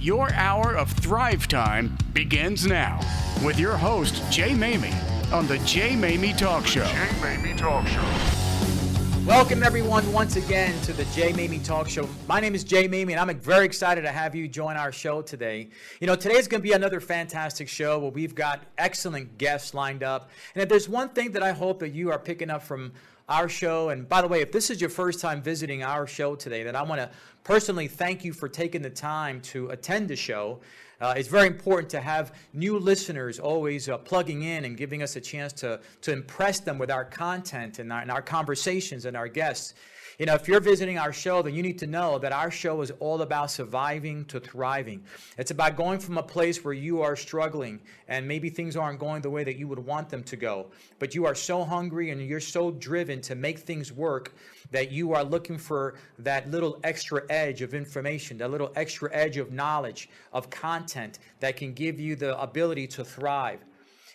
Your hour of Thrive Time begins now with your host, Jay Maymi, on the Jay Maymi Talk Show. Jay Maymi Talk Show. Welcome, everyone, once again to the Jay Maymi Talk Show. My name is Jay Maymi, and I'm very excited to have you join our show today. You know, today's going to be another fantastic show where we've got excellent guests lined up. And if there's one thing that I hope that you are picking up from our show, and by the way, if this is your first time visiting our show today, then I want to personally thank you for taking the time to attend the show. Uh, it's very important to have new listeners always uh, plugging in and giving us a chance to, to impress them with our content and our, and our conversations and our guests. You know, if you're visiting our show, then you need to know that our show is all about surviving to thriving. It's about going from a place where you are struggling and maybe things aren't going the way that you would want them to go, but you are so hungry and you're so driven to make things work that you are looking for that little extra edge of information, that little extra edge of knowledge, of content that can give you the ability to thrive.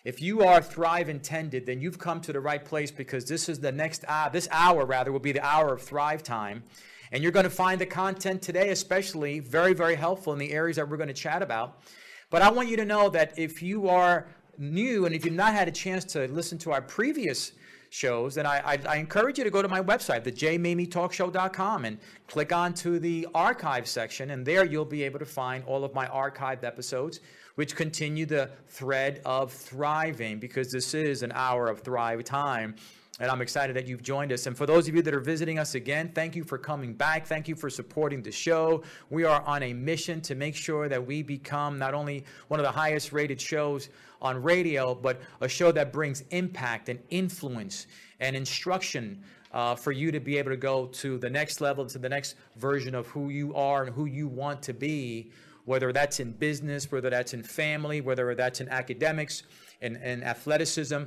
If you are thrive intended, then you've come to the right place because this is the next hour, this hour rather will be the hour of thrive time. And you're going to find the content today, especially very, very helpful in the areas that we're going to chat about. But I want you to know that if you are new and if you've not had a chance to listen to our previous shows, then I, I, I encourage you to go to my website, thejaymaymitalkshow.com, and click on to the archive section. And there you'll be able to find all of my archived episodes which continue the thread of thriving because this is an hour of thrive time. And I'm excited that you've joined us. And for those of you that are visiting us again, thank you for coming back. Thank you for supporting the show. We are on a mission to make sure that we become not only one of the highest rated shows on radio, but a show that brings impact and influence and instruction uh, for you to be able to go to the next level, to the next version of who you are and who you want to be whether that's in business, whether that's in family, whether that's in academics and, and athleticism.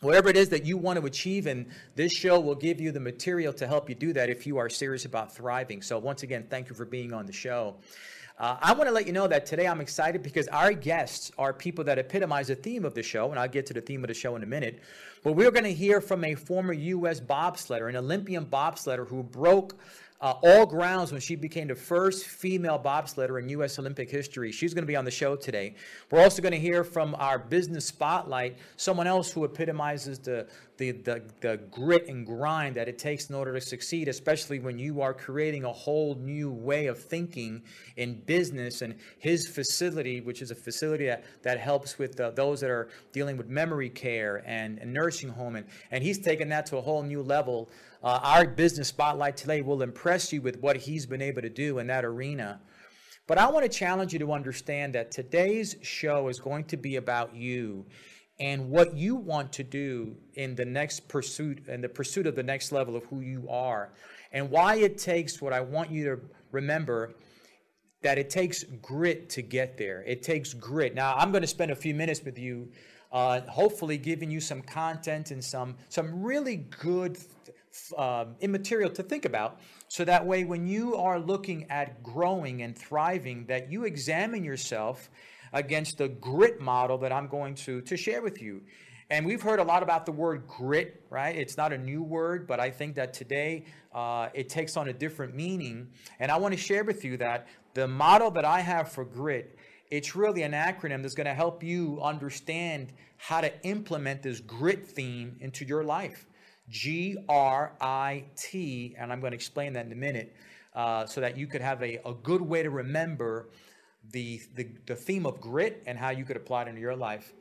Whatever it is that you want to achieve, and this show will give you the material to help you do that if you are serious about thriving. So, once again, thank you for being on the show. Uh, I want to let you know that today I'm excited because our guests are people that epitomize the theme of the show, and I'll get to the theme of the show in a minute. But we're going to hear from a former U.S. bobsledder, an Olympian bobsledder who broke uh, all grounds when she became the first female bobsledder in U.S. Olympic history. She's going to be on the show today. We're also going to hear from our business spotlight someone else who epitomizes the, the, the, the grit and grind that it takes in order to succeed, especially when you are creating a whole new way of thinking in business. And his facility, which is a facility that, that helps with uh, those that are dealing with memory care and, and nursing home, and, and he's taken that to a whole new level. Uh, our business spotlight today will impress you with what he's been able to do in that arena. But I want to challenge you to understand that today's show is going to be about you and what you want to do in the next pursuit and the pursuit of the next level of who you are and why it takes what I want you to remember that it takes grit to get there. It takes grit. Now, I'm going to spend a few minutes with you uh, hopefully giving you some content and some some really good um, immaterial to think about. So that way, when you are looking at growing and thriving, that you examine yourself against the grit model that I'm going to, to share with you. And we've heard a lot about the word grit, right? It's not a new word, but I think that today uh, it takes on a different meaning. And I want to share with you that the model that I have for grit, it's really an acronym that's going to help you understand how to implement this grit theme into your life. G R I T, and I'm going to explain that in a minute, uh, so that you could have a, a good way to remember the, the, the theme of grit and how you could apply it into your life.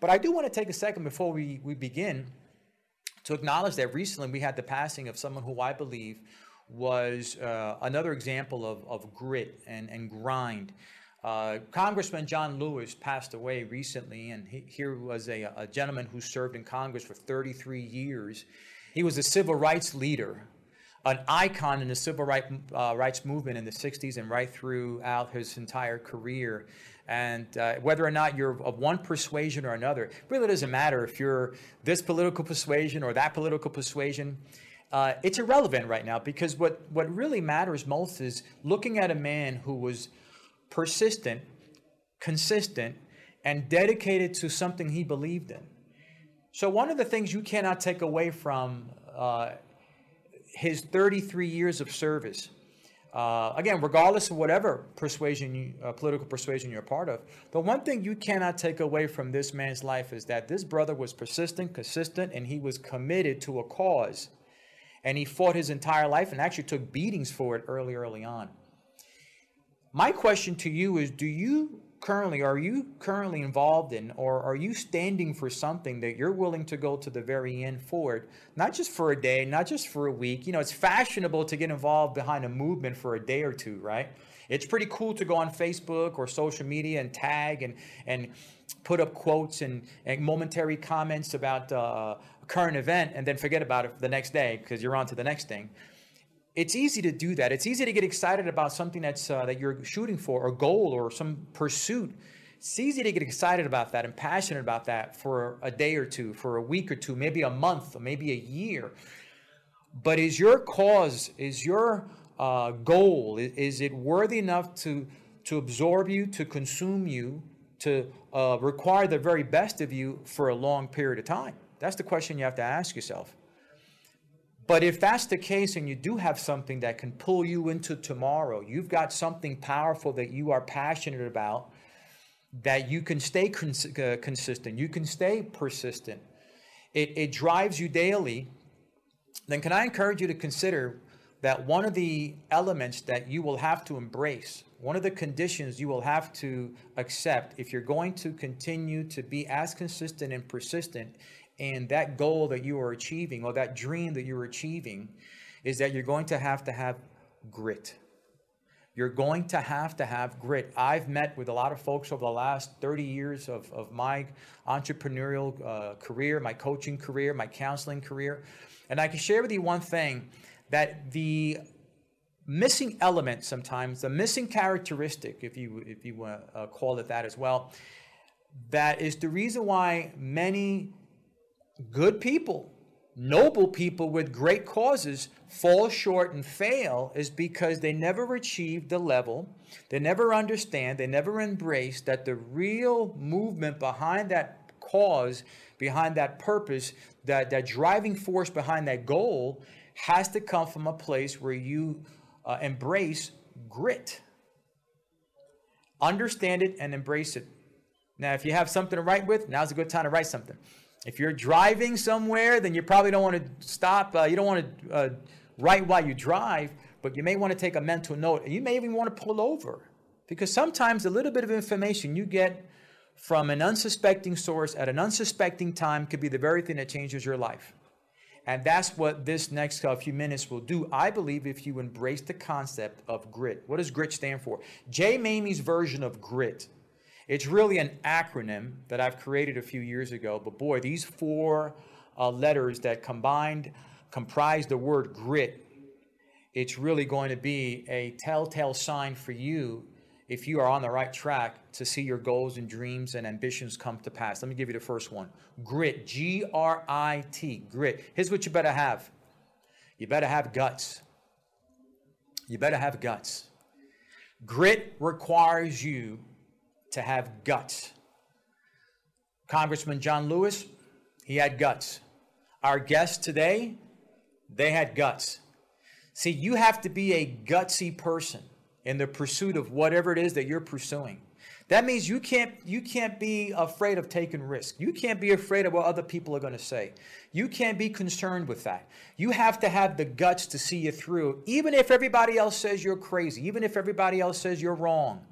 But I do want to take a second before we, we begin to acknowledge that recently we had the passing of someone who I believe was uh, another example of, of grit and, and grind. Uh, Congressman John Lewis passed away recently, and he, here was a, a gentleman who served in Congress for 33 years. He was a civil rights leader, an icon in the civil right, uh, rights movement in the 60s and right throughout his entire career. And uh, whether or not you're of one persuasion or another, really doesn't matter if you're this political persuasion or that political persuasion. Uh, it's irrelevant right now because what, what really matters most is looking at a man who was persistent, consistent, and dedicated to something he believed in. So, one of the things you cannot take away from uh, his 33 years of service Uh, again, regardless of whatever persuasion, you, uh, political persuasion you're a part of, the one thing you cannot take away from this man's life is that this brother was persistent, consistent, and he was committed to a cause. And he fought his entire life and actually took beatings for it early, early on. My question to you is do you currently are you currently involved in or are you standing for something that you're willing to go to the very end for it? Not just for a day not just for a week. You know it's fashionable to get involved behind a movement for a day or two right? It's pretty cool to go on facebook or social media and tag and and put up quotes and, and momentary comments about uh, a current event and then forget about it the next day because you're on to the next thing it's easy to do that. It's easy to get excited about something that's uh, that you're shooting for, a goal or some pursuit. It's easy to get excited about that and passionate about that for a day or two, for a week or two, maybe a month, or maybe a year. But is your cause, is your uh, goal, is, is, it worthy enough to to absorb you, to consume you, to uh, require the very best of you for a long period of time? That's the question you have to ask yourself. But if that's the case and you do have something that can pull you into tomorrow, you've got something powerful that you are passionate about, that you can stay cons- uh, consistent, you can stay persistent, it, it drives you daily, then can I encourage you to consider that one of the elements that you will have to embrace, one of the conditions you will have to accept if you're going to continue to be as consistent and persistent and that goal that you are achieving or that dream that you're achieving is that you're going to have to have grit. You're going to have to have grit. I've met with a lot of folks over the last 30 years of, of my entrepreneurial uh, career, my coaching career, my counseling career. And I can share with you one thing that the missing element sometimes, the missing characteristic, if you, if you want to uh, call it that as well, that is the reason why many good people, noble people with great causes fall short and fail is because they never achieve the level, they never understand, they never embrace that the real movement behind that cause, behind that purpose, that, that driving force behind that goal has to come from a place where you uh, embrace grit. Understand it and embrace it. Now, if you have something to write with, now's a good time to write something. If you're driving somewhere, then you probably don't want to stop. Uh, you don't want to uh, write while you drive, but you may want to take a mental note. You may even want to pull over because sometimes a little bit of information you get from an unsuspecting source at an unsuspecting time could be the very thing that changes your life. And that's what this next uh, few minutes will do. I believe if you embrace the concept of grit. What does grit stand for? Jay Maymi's version of grit it's really an acronym that I've created a few years ago, but boy, these four uh, letters that combined comprise the word grit, it's really going to be a telltale sign for you if you are on the right track to see your goals and dreams and ambitions come to pass. Let me give you the first one grit, G R I T, grit. Here's what you better have you better have guts. You better have guts. Grit requires you to have guts. Congressman John Lewis, he had guts. Our guests today, they had guts. See, you have to be a gutsy person in the pursuit of whatever it is that you're pursuing. That means you can't you can't be afraid of taking risk. You can't be afraid of what other people are going to say. You can't be concerned with that. You have to have the guts to see you through, even if everybody else says you're crazy, even if everybody else says you're wrong.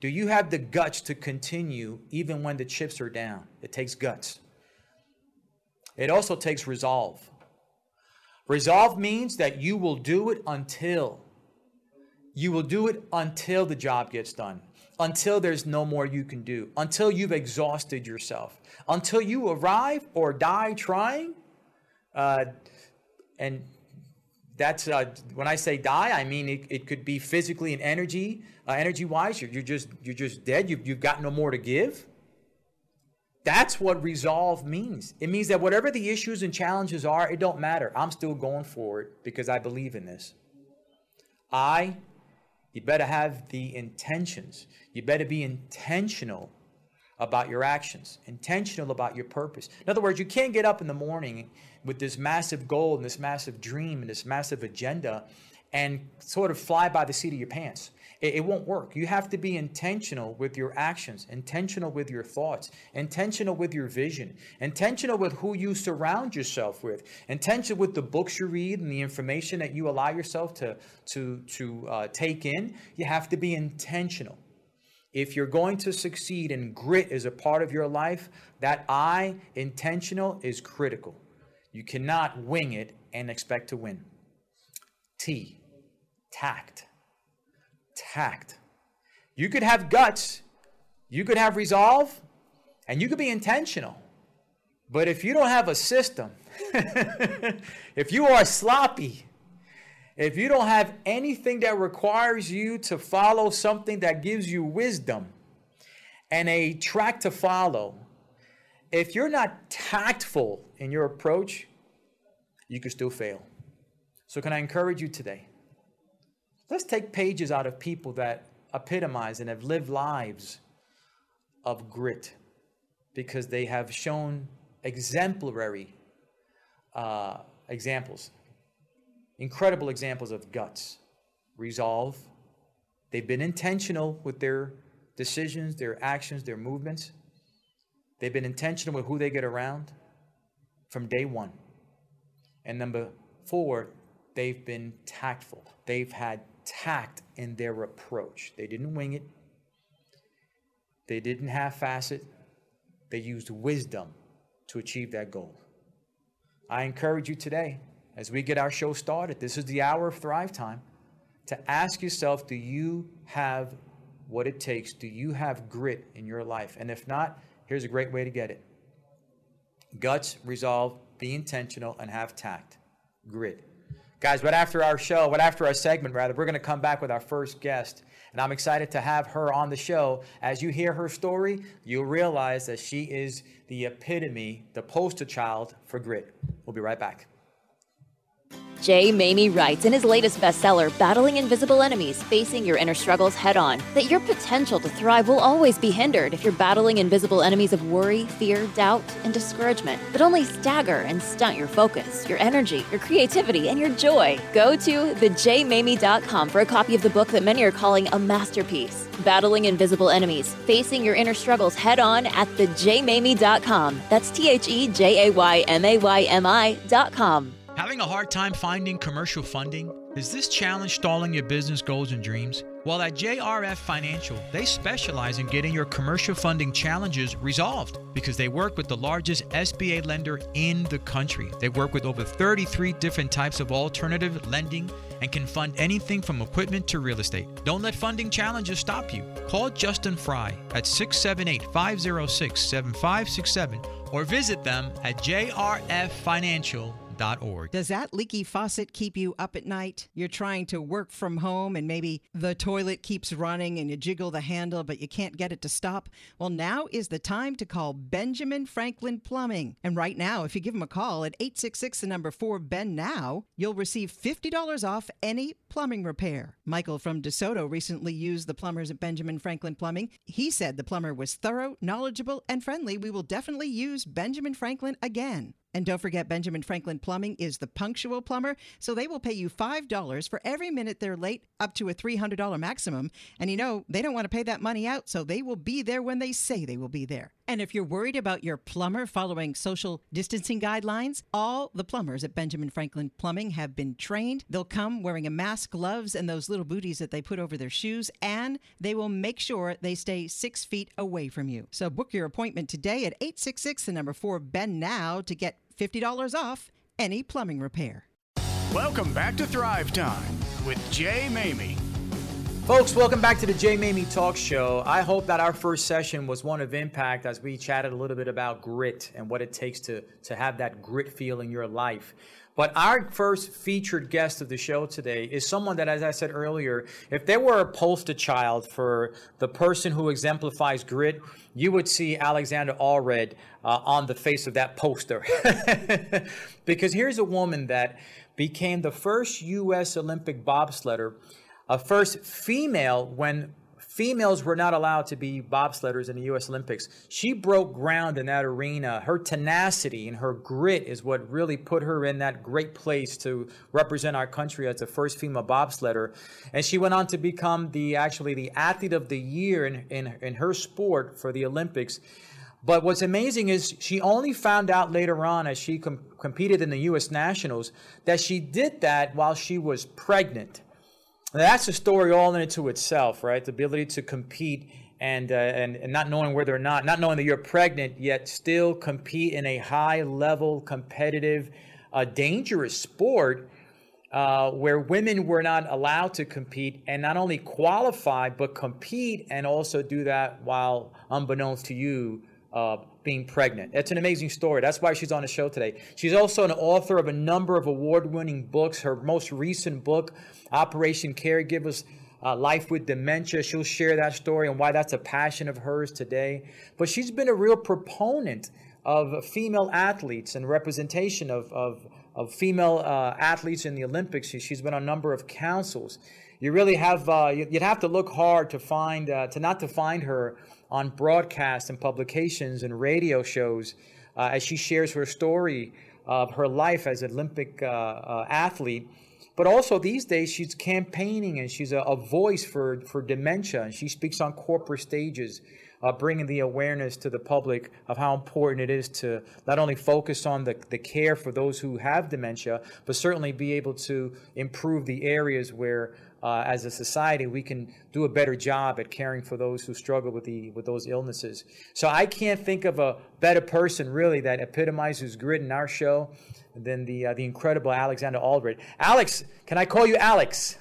Do you have the guts to continue even when the chips are down? It takes guts. It also takes resolve. Resolve means that you will do it until. You will do it until the job gets done, until there's no more you can do, until you've exhausted yourself, until you arrive or die trying. Uh, and that's uh, when I say die, I mean it, it could be physically and energy, uh, energy wise. You're, you're just you're just dead. You've, you've got no more to give. That's what resolve means. It means that whatever the issues and challenges are, it don't matter. I'm still going forward because I believe in this. I, you better have the intentions. You better be intentional about your actions, intentional about your purpose. In other words, you can't get up in the morning with this massive goal and this massive dream and this massive agenda and sort of fly by the seat of your pants. It, it, won't work. You have to be intentional with your actions, intentional with your thoughts, intentional with your vision, intentional with who you surround yourself with, intentional with the books you read and the information that you allow yourself to, to, to uh, take in. You have to be intentional. If you're going to succeed and grit is a part of your life, that I, intentional, is critical. You cannot wing it and expect to win. T, tact tact. You could have guts, you could have resolve, and you could be intentional. But if you don't have a system, if you are sloppy, if you don't have anything that requires you to follow something that gives you wisdom and a track to follow, if you're not tactful in your approach, you can still fail. So, can I encourage you today? Let's take pages out of people that epitomize and have lived lives of grit because they have shown exemplary uh, examples, incredible examples of guts, resolve. They've been intentional with their decisions, their actions, their movements. They've been intentional with who they get around from day one. And number four, they've been tactful. They've had tact in their approach. They didn't wing it, they didn't half ass it, they used wisdom to achieve that goal. I encourage you today, as we get our show started, this is the hour of Thrive Time, to ask yourself do you have what it takes? Do you have grit in your life? And if not, here's a great way to get it guts, resolve, be intentional, and have tact. Grit. Guys, but after our show, but after our segment, rather, we're going to come back with our first guest. And I'm excited to have her on the show. As you hear her story, you'll realize that she is the epitome, the poster child for grit. We'll be right back. Jay Maymi writes in his latest bestseller, Battling Invisible Enemies Facing Your Inner Struggles Head On, that your potential to thrive will always be hindered if you're battling invisible enemies of worry, fear, doubt, and discouragement that only stagger and stunt your focus, your energy, your creativity, and your joy. Go to thejaymaymi.com for a copy of the book that many are calling a masterpiece. Battling Invisible Enemies Facing Your Inner Struggles Head On at thejaymaymi.com. That's T H E J A Y M A Y M I.com. Having a hard time finding commercial funding? Is this challenge stalling your business goals and dreams? Well, at JRF Financial, they specialize in getting your commercial funding challenges resolved because they work with the largest SBA lender in the country. They work with over 33 different types of alternative lending and can fund anything from equipment to real estate. Don't let funding challenges stop you. Call Justin Fry at 678 506 7567 or visit them at jrffinancial.com does that leaky faucet keep you up at night? You're trying to work from home and maybe the toilet keeps running and you jiggle the handle but you can't get it to stop? Well, now is the time to call Benjamin Franklin Plumbing. And right now, if you give them a call at 866 the number 4 Ben Now, you'll receive $50 off any plumbing repair. Michael from DeSoto recently used the plumbers at Benjamin Franklin Plumbing. He said the plumber was thorough, knowledgeable, and friendly. We will definitely use Benjamin Franklin again. And don't forget, Benjamin Franklin Plumbing is the punctual plumber, so they will pay you $5 for every minute they're late, up to a $300 maximum. And you know, they don't want to pay that money out, so they will be there when they say they will be there. And if you're worried about your plumber following social distancing guidelines, all the plumbers at Benjamin Franklin Plumbing have been trained. They'll come wearing a mask, gloves, and those little booties that they put over their shoes, and they will make sure they stay six feet away from you. So book your appointment today at 866 the number 4 Ben Now to get $50 off any plumbing repair. Welcome back to Thrive Time with Jay Maymi. Folks, welcome back to the Jay Maymi Talk Show. I hope that our first session was one of impact as we chatted a little bit about grit and what it takes to, to have that grit feel in your life. But our first featured guest of the show today is someone that, as I said earlier, if there were a poster child for the person who exemplifies grit, you would see Alexandra Allred uh, on the face of that poster. because here's a woman that became the first U.S. Olympic bobsledder, a first female when females were not allowed to be bobsledders in the U.S. Olympics. She broke ground in that arena. Her tenacity and her grit is what really put her in that great place to represent our country as the first female bobsledder. And she went on to become the actually the athlete of the year in, in, in her sport for the Olympics. But what's amazing is she only found out later on as she com- competed in the U.S. Nationals that she did that while she was pregnant. That's a story all in and to itself, right? The ability to compete and, uh, and, and not knowing whether or not, not knowing that you're pregnant, yet still compete in a high level, competitive, uh, dangerous sport uh, where women were not allowed to compete and not only qualify, but compete and also do that while unbeknownst to you uh, being pregnant. It's an amazing story. That's why she's on the show today. She's also an author of a number of award winning books. Her most recent book, Operation Caregivers. Uh, life with dementia. She'll share that story and why that's a passion of hers today. But she's been a real proponent of female athletes and representation of, of, of female uh, athletes in the Olympics. She's been on a number of councils. You really have, uh, you'd have to look hard to find, uh, to not to find her on broadcasts and publications and radio shows uh, as she shares her story of her life as an Olympic uh, uh, athlete. But also these days, she's campaigning and she's a, a, voice for, for dementia. And she speaks on corporate stages, uh, bringing the awareness to the public of how important it is to not only focus on the, the care for those who have dementia, but certainly be able to improve the areas where uh, as a society, we can do a better job at caring for those who struggle with the with those illnesses. So I can't think of a better person really that epitomizes grit in our show than the uh, the incredible Alexandra Allred. Alex, can I call you Alex?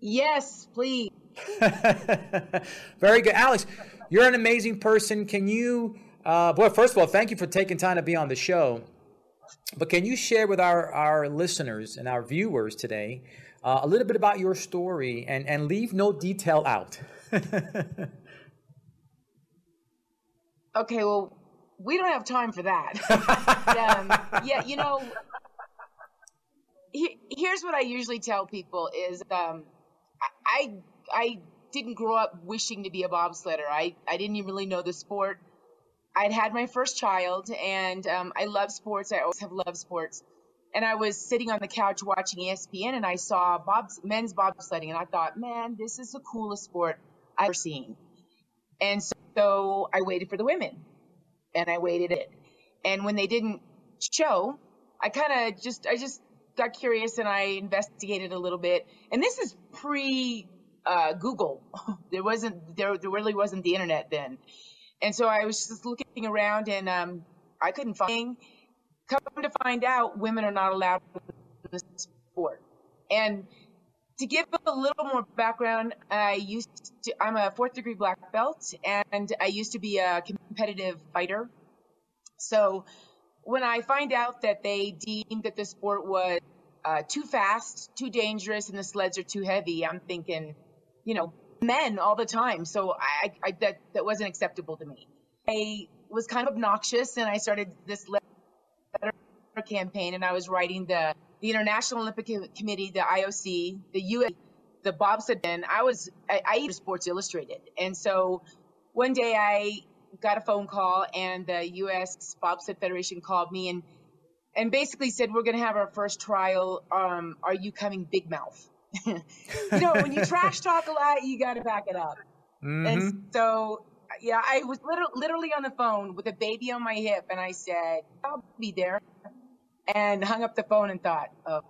Yes, please. Very good, Alex. You're an amazing person. Can you, uh, boy? First of all, thank you for taking time to be on the show. But can you share with our, our listeners and our viewers today uh, a little bit about your story and, and leave no detail out? okay, well, we don't have time for that. um, yeah, you know, he, here's what I usually tell people is um, I, I didn't grow up wishing to be a bobsledder. I, I didn't even really know the sport. I'd had my first child, and um, I love sports. I always have loved sports. And I was sitting on the couch watching ESPN, and I saw bobs, men's bobsledding, and I thought, man, this is the coolest sport I've ever seen. And so, I waited for the women, and I waited it. And when they didn't show, I kind of just, I just got curious, and I investigated a little bit. And this is pre uh, Google. there wasn't, there, there really wasn't the internet then. And so I was just looking around and um, I couldn't find. Come to find out, women are not allowed in the sport. And to give a little more background, I used to, I'm a fourth degree black belt and I used to be a competitive fighter. So when I find out that they deemed that the sport was uh, too fast, too dangerous, and the sleds are too heavy, I'm thinking, you know, men all the time. So I, I that that wasn't acceptable to me. I was kind of obnoxious, and I started this letter campaign, and I was writing the the International Olympic Committee, the IOC, the US, the bobsled. And I was I, I used Sports Illustrated, and so one day I got a phone call, and the U.S. Bobsled Federation called me and and basically said, "We're going to have our first trial. Um, are you coming, Big Mouth?" you know, when you trash talk a lot, you got to back it up. Mm-hmm. And so, yeah, I was literally, literally on the phone with a baby on my hip, and I said, "I'll be there," and hung up the phone and thought, "Oh."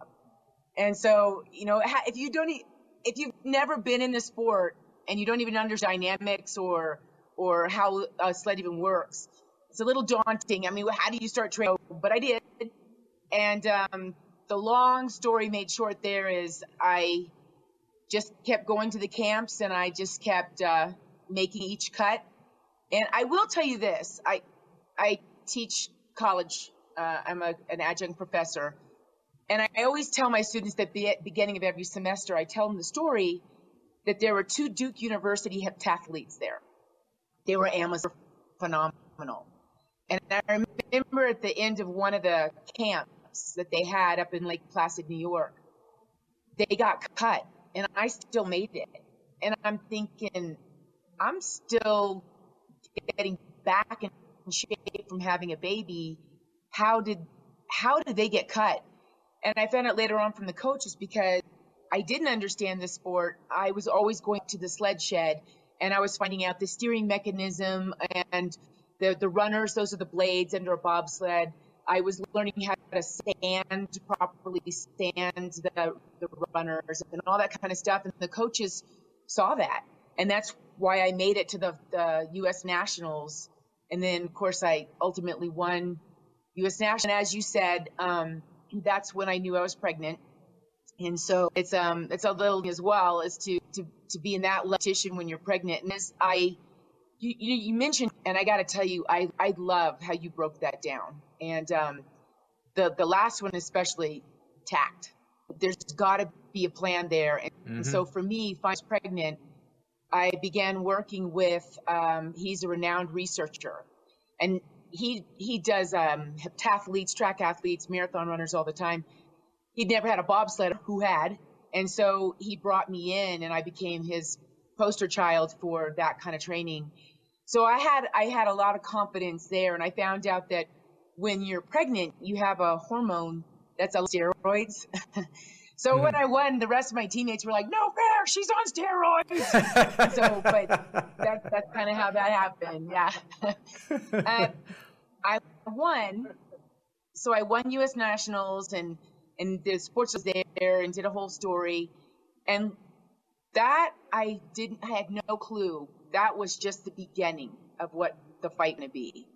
And so, you know, if you don't, if you've never been in the sport and you don't even understand dynamics or or how a sled even works, it's a little daunting. I mean, how do you start training? But I did, and um, the long story made short there is I just kept going to the camps and I just kept uh, making each cut. And I will tell you this: I I teach college. Uh, I'm a, an adjunct professor, and I always tell my students that the beginning of every semester, I tell them the story that there were two Duke University heptathletes there. They were Amazon phenomenal, and I remember at the end of one of the camps that they had up in Lake Placid, New York. They got cut and I still made it. And I'm thinking, I'm still getting back in shape from having a baby. How did how did they get cut? And I found out later on from the coaches because I didn't understand the sport. I was always going to the sled shed and I was finding out the steering mechanism and the, the runners, those are the blades under a bobsled. I was learning how to stand properly, stand the, the runners and all that kind of stuff. And the coaches saw that. And that's why I made it to the, the U.S. Nationals. And then, of course, I ultimately won U.S. National. And as you said, um, that's when I knew I was pregnant. And so it's um it's a little as well as to to to be in that competition when you're pregnant. And as I you, you mentioned, and I got to tell you, I I love how you broke that down. And um, the the last one especially tact. There's got to be a plan there. And, mm-hmm. so for me, was pregnant, I began working with. Um, he's a renowned researcher, and he he does um, heptathletes, track athletes, marathon runners all the time. He'd never had a bobsled who had, and so he brought me in, and I became his poster child for that kind of training. So I had I had a lot of confidence there, and I found out that when you're pregnant, you have a hormone that's on steroids. so mm when I won, the rest of my teammates were like, "No fair, she's on steroids." so, but that, that's kind of how that happened. Yeah. uh, I won. So I won U.S. Nationals, and and the sports was there, and did a whole story, and that I didn't. I had no clue. That was just the beginning of what the fight to be,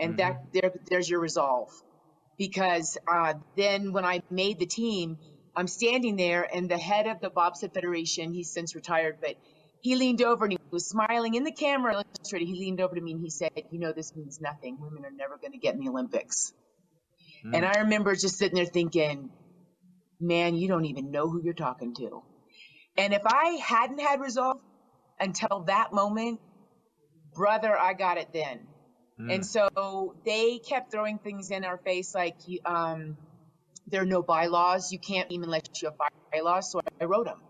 and mm-hmm. that there there's your resolve, because uh, then when I made the team, I'm standing there, and the head of the bobsled federation, he's since retired, but he leaned over and he was smiling in the camera. He leaned over to me and he said, "You know, this means nothing. Women are never going to get in the Olympics." Mm. And I remember just sitting there thinking, "Man, you don't even know who you're talking to." And if I hadn't had resolve until that moment, brother, I got it then. Mm. And so they kept throwing things in our face like, um, there are no bylaws. You can't even let you have bylaws. So I wrote them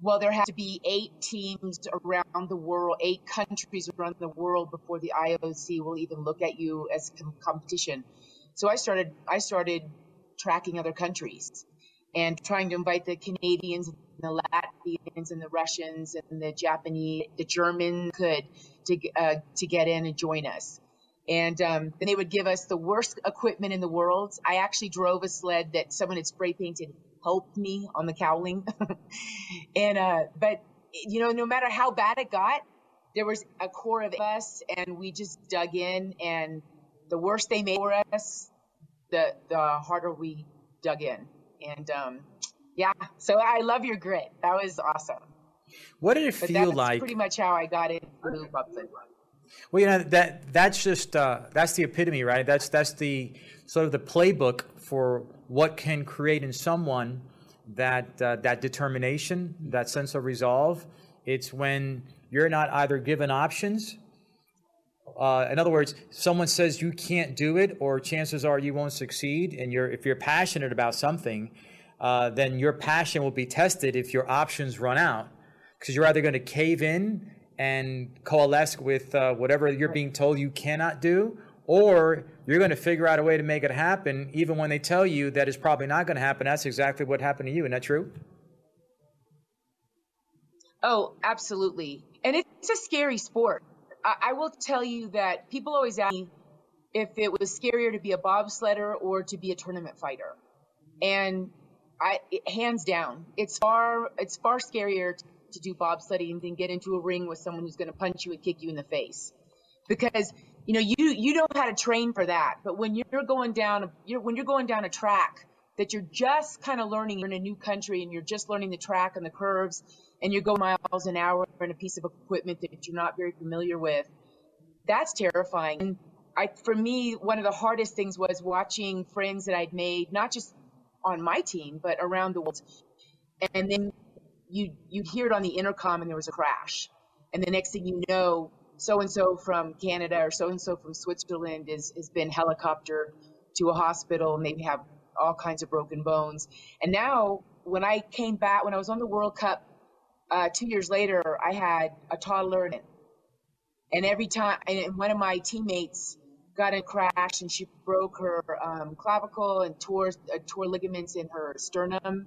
well, there has to be eight teams around the world, eight countries around the world before the IOC will even look at you as competition. So I started, I started tracking other countries and trying to invite the Canadians, and the Latvians, and the Russians, and the Japanese, the Germans could to uh, to get in and join us. And um, then they would give us the worst equipment in the world. I actually drove a sled that someone had spray painted helped me on the cowling. and, uh, but, you know, no matter how bad it got, there was a core of us and we just dug in and the worse they made for us, the, the harder we dug in. And, um, yeah, so I love your grit. That was awesome. What did it but feel like? Pretty much how I got into Bobsled. Well, you know that that's just uh, that's the epitome, right? That's that's the sort of the playbook for what can create in someone that uh, that determination, that sense of resolve. It's when you're not either given options. Uh, in other words, someone says you can't do it, or chances are you won't succeed. And you're if you're passionate about something, uh, then your passion will be tested if your options run out, because you're either going to cave in and coalesce with uh, whatever you're being told you cannot do, or you're going to figure out a way to make it happen, even when they tell you that it's probably not going to happen. That's exactly what happened to you. Isn't that true? Oh, absolutely. And it's a scary sport. I, I will tell you that people always ask me if it was scarier to be a bobsledder or to be a tournament fighter. And I, hands down, it's far, it's far scarier to do bobsledding than get into a ring with someone who's going to punch you and kick you in the face because you know, you you know how to train for that. But when you're going down, you're, when you're going down a track that you're just kind of learning, you're in a new country and you're just learning the track and the curves, and you go miles an hour in a piece of equipment that you're not very familiar with. That's terrifying. And I, for me, one of the hardest things was watching friends that I'd made, not just on my team, but around the world. And then you you'd hear it on the intercom, and there was a crash. And the next thing you know, so and so from Canada or so and so from Switzerland is has been helicoptered to a hospital and they have all kinds of broken bones. And now when I came back, when I was on the World Cup uh, two years later, I had a toddler, and, and every time, and one of my teammates got in a crash, and she broke her um, clavicle and tore uh, tore ligaments in her sternum,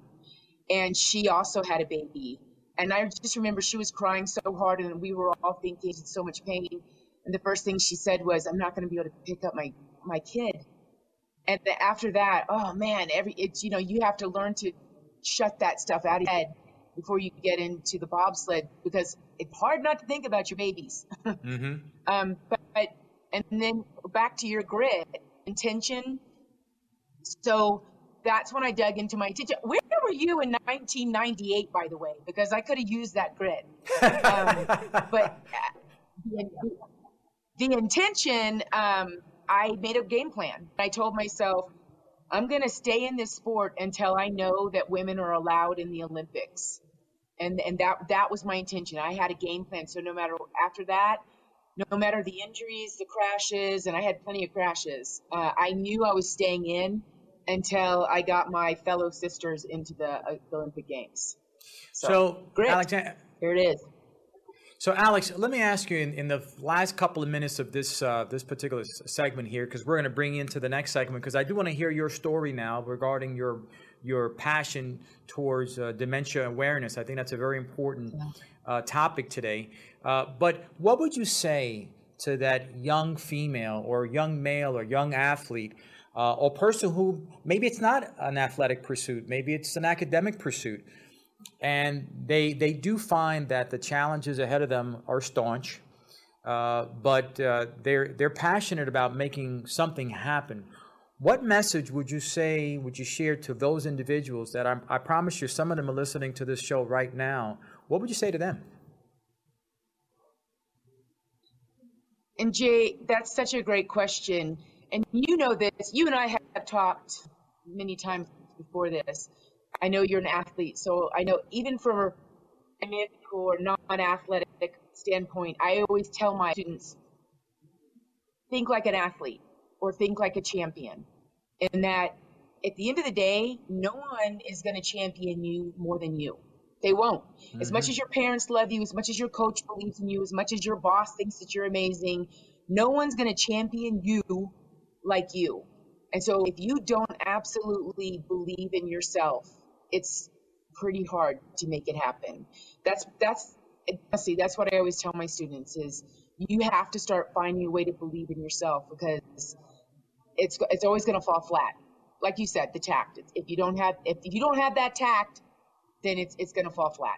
and she also had a baby. And I just remember she was crying so hard, and we were all thinking in so much pain. And the first thing she said was, "I'm not going to be able to pick up my my kid." And the, after that, oh man, every it's you know you have to learn to shut that stuff out of your head before you get into the bobsled because it's hard not to think about your babies. mm-hmm. um, but, but and then back to your grit intention. So that's when I dug into my intention. Where were you in 1998, by the way? Because I could have used that grit. Um, but the, the intention, um, I made a game plan. I told myself, I'm going to stay in this sport until I know that women are allowed in the Olympics. And, and that, that was my intention. I had a game plan. So no matter after that, no matter the injuries, the crashes, and I had plenty of crashes, uh, I knew I was staying in until I got my fellow sisters into the, uh, Olympic Games. So, so grit. Alexander, here it is. So, Alex, let me ask you in, in the last couple of minutes of this uh, this particular segment here, because we're going to bring you into the next segment, because I do want to hear your story now regarding your your passion towards uh, dementia awareness. I think that's a very important uh, topic today. Uh, but what would you say to that young female or young male or young athlete uh, or person who maybe it's not an athletic pursuit, maybe it's an academic pursuit, and they they do find that the challenges ahead of them are staunch, uh, but uh, they're they're passionate about making something happen. What message would you say would you share to those individuals that I'm, I promise you some of them are listening to this show right now? What would you say to them? And Jay, that's such a great question. And you know this. You and I have talked many times before this I know you're an athlete, so I know even from a medical or non-athletic standpoint, I always tell my students, think like an athlete or think like a champion. And that at the end of the day, no one is going to champion you more than you. They won't. Mm-hmm. As much mm-hmm. as your parents love you, as much as your coach believes in you, as much as your boss thinks that you're amazing, no one's going to champion you like you. And so if you don't absolutely believe in yourself it's pretty hard to make it happen. That's that's see that's what I always tell my students is you have to start finding a way to believe in yourself because it's it's always going to fall flat. Like you said, the tact. If you don't have if you don't have that tact, then it's it's going to fall flat.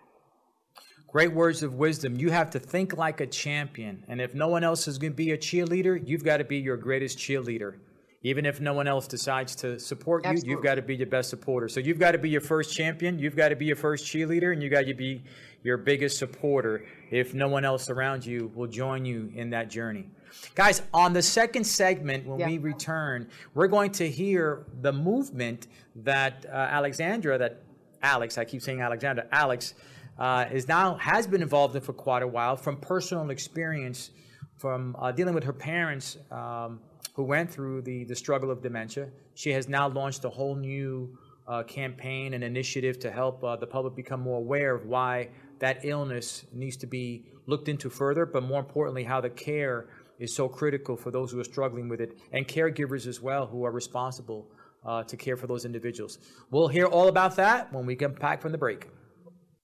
Great words of wisdom. You have to think like a champion. And if no one else is going to be a cheerleader, you've got to be your greatest cheerleader. Even if no one else decides to support you, you've got to be your best supporter. So you've got to be your first champion, you've got to be your first cheerleader, and you've got to be your biggest supporter if no one else around you will join you in that journey. Guys, on the second segment, when yeah. we return, we're going to hear the movement that uh, Alexandra, that Alex, I keep saying Alexandra, Alex, uh, is now has been involved in for quite a while from personal experience, from uh, dealing with her parents. Um, who went through the, the struggle of dementia. She has now launched a whole new uh, campaign and initiative to help uh, the public become more aware of why that illness needs to be looked into further, but more importantly, how the care is so critical for those who are struggling with it and caregivers as well who are responsible uh, to care for those individuals. We'll hear all about that when we come back from the break.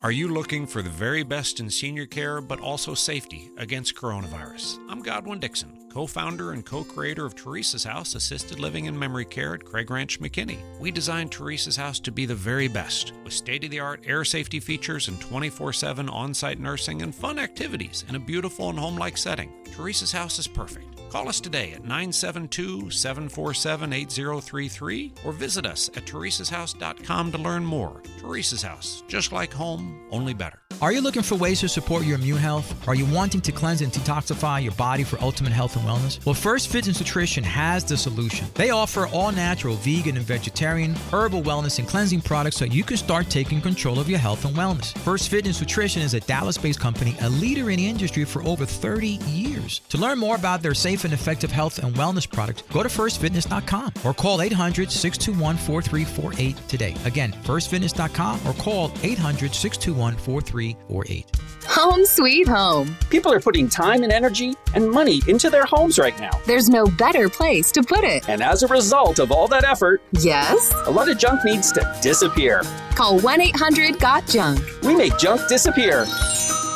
Are you looking for the very best in senior care, but also safety against coronavirus? I'm Godwin Dixon, co founder and co creator of Teresa's House Assisted Living and Memory Care at Craig Ranch McKinney. We designed Teresa's House to be the very best, with state of the art air safety features and 24 7 on site nursing and fun activities in a beautiful and home like setting. Teresa's House is perfect. Call us today at 972 747 8033 or visit us at teresashouse.com to learn more. Teresa's House, just like home, only better. Are you looking for ways to support your immune health? Are you wanting to cleanse and detoxify your body for ultimate health and wellness? Well, First Fitness Nutrition has the solution. They offer all natural, vegan, and vegetarian, herbal wellness and cleansing products so you can start taking control of your health and wellness. First Fitness Nutrition is a Dallas based company, a leader in the industry for over 30 years. To learn more about their safe and effective health and wellness product, go to firstfitness.com or call 800 621 4348 today. Again, firstfitness.com or call 800 621 4348. Home sweet home. People are putting time and energy and money into their homes right now. There's no better place to put it. And as a result of all that effort, yes, a lot of junk needs to disappear. Call 1 800 GOT JUNK. We make junk disappear.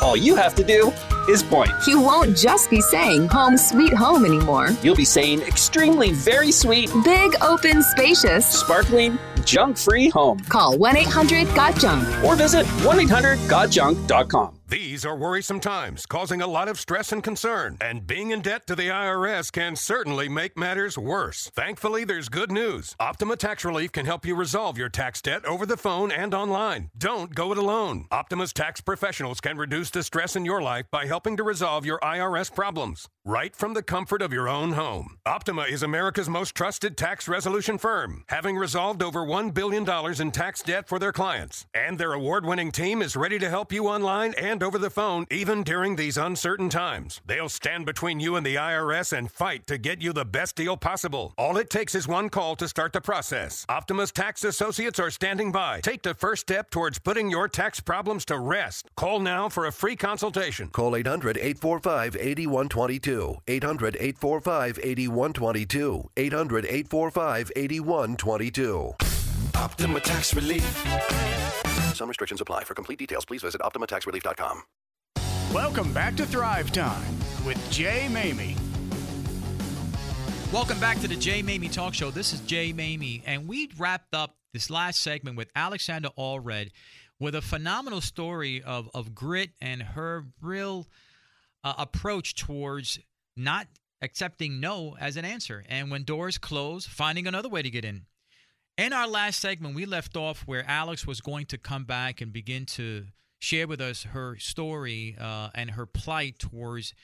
All you have to do is point. You won't just be saying home sweet home anymore. You'll be saying extremely very sweet, big, open, spacious, sparkling, junk free home. Call 1 800 GOT JUNK or visit 1 800 GOTJUNK.com. These are worrisome times, causing a lot of stress and concern, and being in debt to the IRS can certainly make matters worse. Thankfully, there's good news. Optima Tax Relief can help you resolve your tax debt over the phone and online. Don't go it alone. Optima's tax professionals can reduce the stress in your life by helping to resolve your IRS problems right from the comfort of your own home. Optima is America's most trusted tax resolution firm, having resolved over $1 billion in tax debt for their clients. And their award winning team is ready to help you online and over the phone, even during these uncertain times. They'll stand between you and the IRS and fight to get you the best deal possible. All it takes is one call to start the process. Optima's tax associates are standing by. Take the first step towards putting your tax problems to rest. Call now for a free consultation. Call 800 845 8122. 800 845 8122. 800 845 8122. Optima Tax Relief. Some restrictions apply. For complete details, please visit OptimaTaxRelief.com. Welcome back to Thrive Time with Jay Maymi. Welcome back to the Jay Maymi Talk Show. This is Jay Maymi, and we wrapped up this last segment with Alexandra Allred with a phenomenal story of, of grit and her real uh, approach towards not accepting no as an answer. And when doors close, finding another way to get in. In our last segment, we left off where Alex was going to come back and begin to share with us her story uh, and her plight towards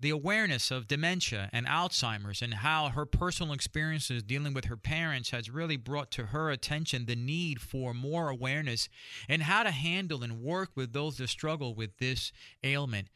the awareness of dementia and Alzheimer's and how her personal experiences dealing with her parents has really brought to her attention the need for more awareness and how to handle and work with those that struggle with this ailment.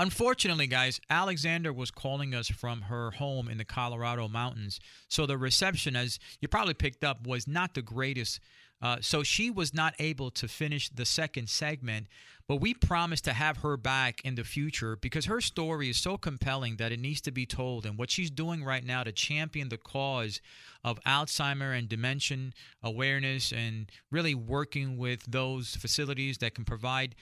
Unfortunately, guys, Alexander was calling us from her home in the Colorado mountains. So the reception, as you probably picked up, was not the greatest. Uh, so she was not able to finish the second segment, but we promised to have her back in the future because her story is so compelling that it needs to be told. And what she's doing right now to champion the cause of Alzheimer and dementia awareness and really working with those facilities that can provide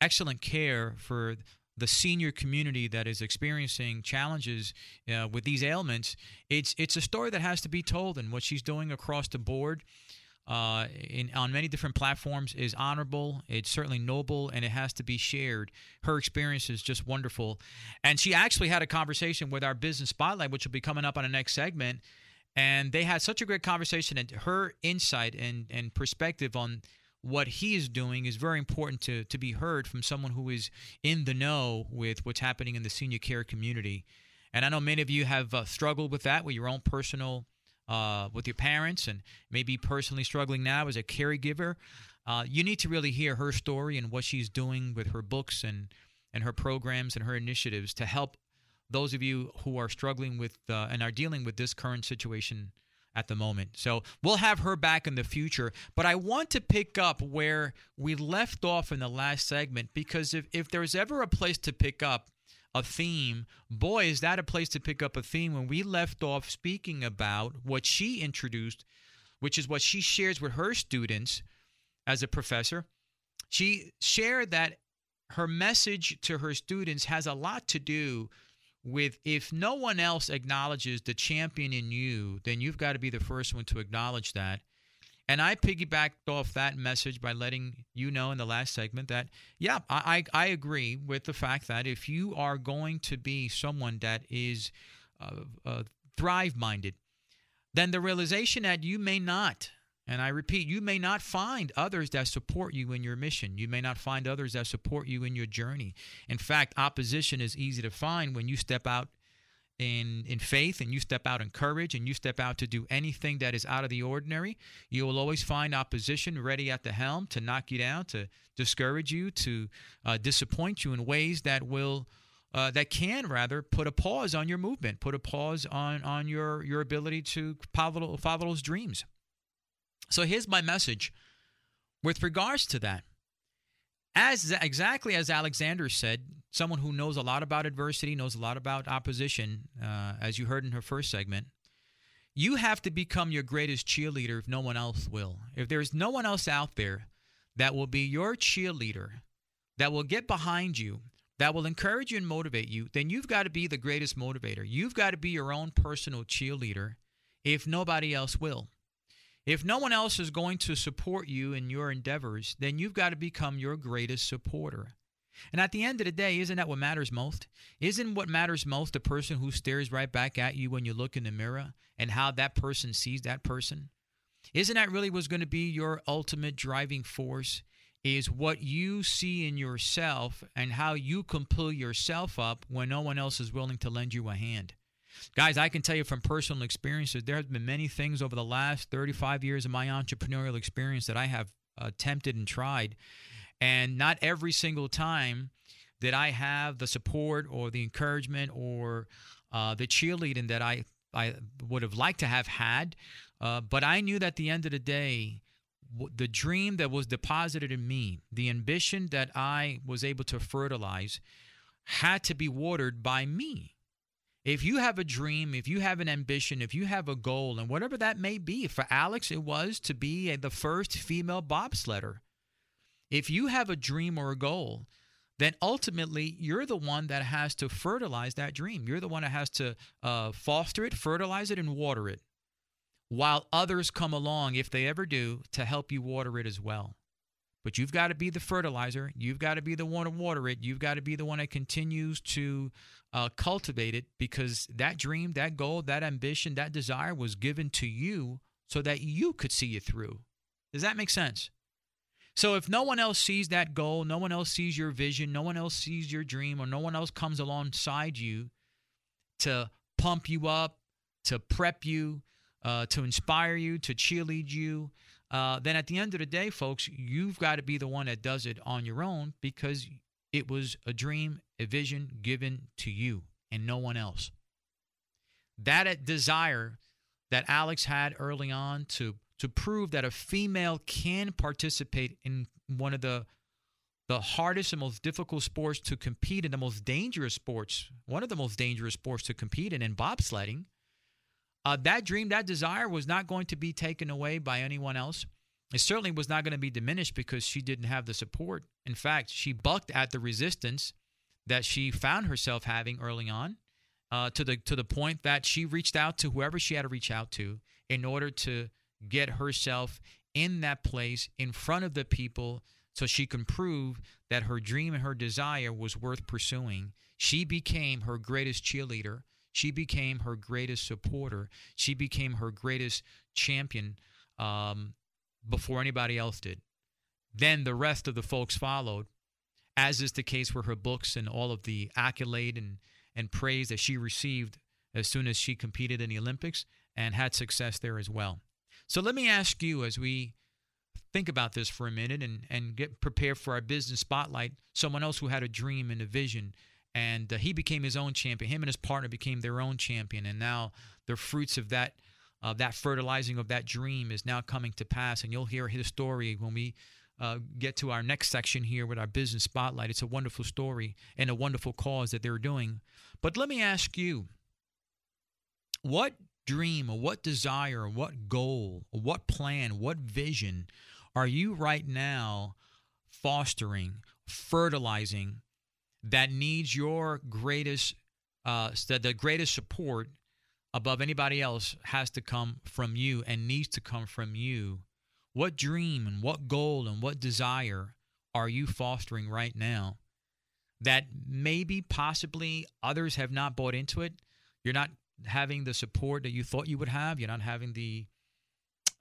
excellent care for the senior community that is experiencing challenges uh, with these ailments, it's it's a story that has to be told, and what she's doing across the board. Uh, in on many different platforms is honorable. It's certainly noble, and it has to be shared. Her experience is just wonderful, and she actually had a conversation with our business spotlight, which will be coming up on the next segment. And they had such a great conversation, and her insight and and perspective on what he is doing is very important to, to be heard from someone who is in the know with what's happening in the senior care community. And I know many of you have uh, struggled with that with your own personal, uh, with your parents, and maybe personally struggling now as a caregiver. Uh, you need to really hear her story and what she's doing with her books and, and her programs and her initiatives to help those of you who are struggling with uh, and are dealing with this current situation at the moment. So we'll have her back in the future. But I want to pick up where we left off in the last segment because if, if there's ever a place to pick up a theme, boy, is that a place to pick up a theme when we left off speaking about what she introduced, which is what she shares with her students as a professor. She shared that her message to her students has a lot to do with if no one else acknowledges the champion in you, then you've got to be the first one to acknowledge that. And I piggybacked off that message by letting you know in the last segment that, yeah, I, I, I agree with the fact that if you are going to be someone that is uh, uh, thrive minded, then the realization that you may not And I repeat, you may not find others that support you in your mission. You may not find others that support you in your journey. In fact, opposition is easy to find when you step out in in faith and you step out in courage and you step out to do anything that is out of the ordinary. You will always find opposition ready at the helm to knock you down, to discourage you, to uh, disappoint you in ways that will uh, that can rather put a pause on your movement, put a pause on on your your ability to follow follow those dreams. So here's my message with regards to that. As exactly as Alexander said, someone who knows a lot about adversity, knows a lot about opposition, uh, as you heard in her first segment, you have to become your greatest cheerleader if no one else will. If there's no one else out there that will be your cheerleader, that will get behind you, that will encourage you and motivate you, then you've got to be the greatest motivator. You've got to be your own personal cheerleader if nobody else will. If no one else is going to support you in your endeavors, then you've got to become your greatest supporter. And at the end of the day, isn't that what matters most? Isn't what matters most the person who stares right back at you when you look in the mirror and how that person sees that person? Isn't that really what's going to be your ultimate driving force? Is what you see in yourself and how you can pull yourself up when no one else is willing to lend you a hand. Guys, I can tell you from personal experiences, there have been many things over the last 35 years of my entrepreneurial experience that I have attempted and tried. And not every single time did I have the support or the encouragement or uh, the cheerleading that I, I would have liked to have had. Uh, but I knew that at the end of the day, the dream that was deposited in me, the ambition that I was able to fertilize, had to be watered by me. If you have a dream, if you have an ambition, if you have a goal, and whatever that may be, for Alex, it was to be a, the first female bobsledder. If you have a dream or a goal, then ultimately you're the one that has to fertilize that dream. You're the one that has to uh, foster it, fertilize it, and water it, while others come along, if they ever do, to help you water it as well. But you've got to be the fertilizer. You've got to be the one to water it. You've got to be the one that continues to uh, cultivate it because that dream, that goal, that ambition, that desire was given to you so that you could see it through. Does that make sense? So if no one else sees that goal, no one else sees your vision, no one else sees your dream, or no one else comes alongside you to pump you up, to prep you, uh, to inspire you, to cheerlead you, uh, then at the end of the day, folks, you've got to be the one that does it on your own because it was a dream, a vision given to you and no one else. That desire that Alex had early on to to prove that a female can participate in one of the the hardest and most difficult sports to compete in, the most dangerous sports, one of the most dangerous sports to compete in, in bobsledding uh, that dream, that desire was not going to be taken away by anyone else. It certainly was not going to be diminished because she didn't have the support. In fact, she bucked at the resistance that she found herself having early on, uh, to the to the point that she reached out to whoever she had to reach out to in order to get herself in that place in front of the people so she can prove that her dream and her desire was worth pursuing. She became her greatest cheerleader. She became her greatest supporter. She became her greatest champion um, before anybody else did. Then the rest of the folks followed, as is the case for her books and all of the accolade and, and praise that she received as soon as she competed in the Olympics and had success there as well. So let me ask you as we think about this for a minute and, and get prepared for our business spotlight, someone else who had a dream and a vision and uh, he became his own champion. Him and his partner became their own champion, and now the fruits of that uh, that fertilizing of that dream is now coming to pass. And you'll hear his story when we uh, get to our next section here with our business spotlight. It's a wonderful story and a wonderful cause that they're doing. But let me ask you, what dream or what desire or what goal or what plan, what vision are you right now fostering, fertilizing? That needs your greatest uh, the greatest support above anybody else has to come from you and needs to come from you. What dream and what goal and what desire are you fostering right now that maybe possibly others have not bought into it? You're not having the support that you thought you would have. You're not having the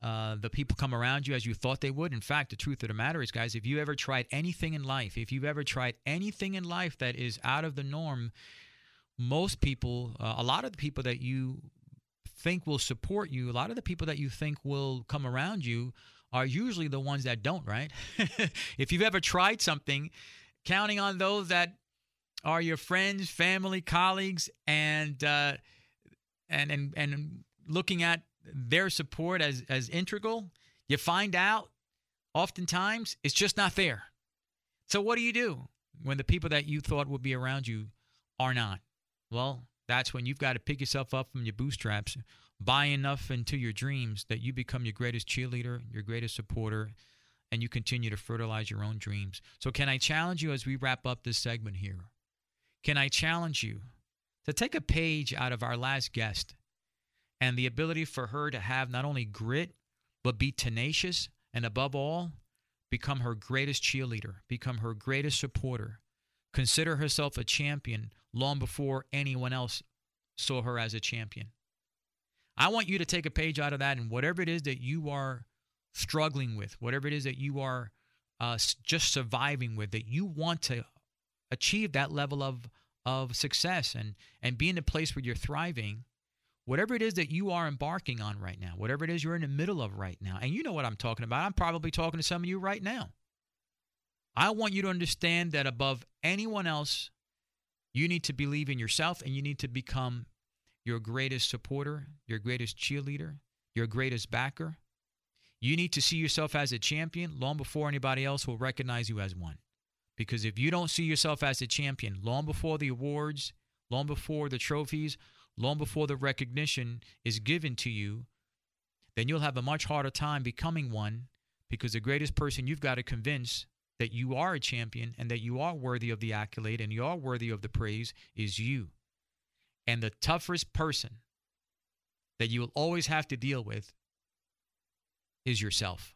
uh, the people come around you as you thought they would. In fact, the truth of the matter is, guys, if you ever tried anything in life, if you've ever tried anything in life that is out of the norm, most people, uh, a lot of the people that you think will support you, a lot of the people that you think will come around you are usually the ones that don't, right? if you've ever tried something, counting on those that are your friends, family, colleagues, and uh, and and and looking at their support as as integral, you find out oftentimes it's just not there. So what do you do when the people that you thought would be around you are not? Well, that's when you've got to pick yourself up from your bootstraps, buy enough into your dreams that you become your greatest cheerleader, your greatest supporter, and you continue to fertilize your own dreams. So, can I challenge you as we wrap up this segment here? Can I challenge you to take a page out of our last guest and the ability for her to have not only grit, but be tenacious and above all, become her greatest cheerleader, become her greatest supporter, consider herself a champion long before anyone else saw her as a champion. I want you to take a page out of that and whatever it is that you are struggling with, whatever it is that you are uh, just surviving with, that you want to achieve that level of of success and and be in a place where you're thriving whatever it is that you are embarking on right now whatever it is you're in the middle of right now and you know what i'm talking about i'm probably talking to some of you right now. I want you to understand that above anyone else you need to believe in yourself and you need to become your greatest supporter your greatest cheerleader your greatest backer. You need to see yourself as a champion long before anybody else will recognize you as one. Because if you don't see yourself as a champion long before the awards, long before the trophies, long before the recognition is given to you, then you'll have a much harder time becoming one because the greatest person you've got to convince that you are a champion and that you are worthy of the accolade and you are worthy of the praise is you. And the toughest person that you will always have to deal with is yourself.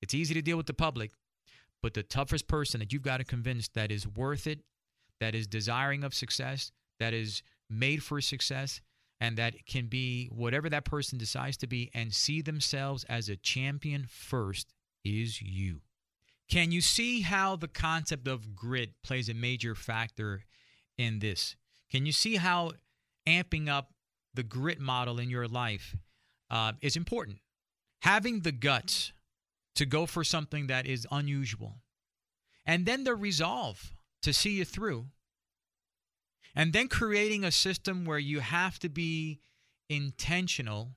It's easy to deal with the public, but the toughest person that you've got to convince that is worth it, that is desiring of success, that is made for success, and that can be whatever that person decides to be and see themselves as a champion first is you. Can you see how the concept of grit plays a major factor in this? Can you see how amping up the grit model in your life uh, is important? Having the guts to go for something that is unusual. And then the resolve to see you through. And then creating a system where you have to be intentional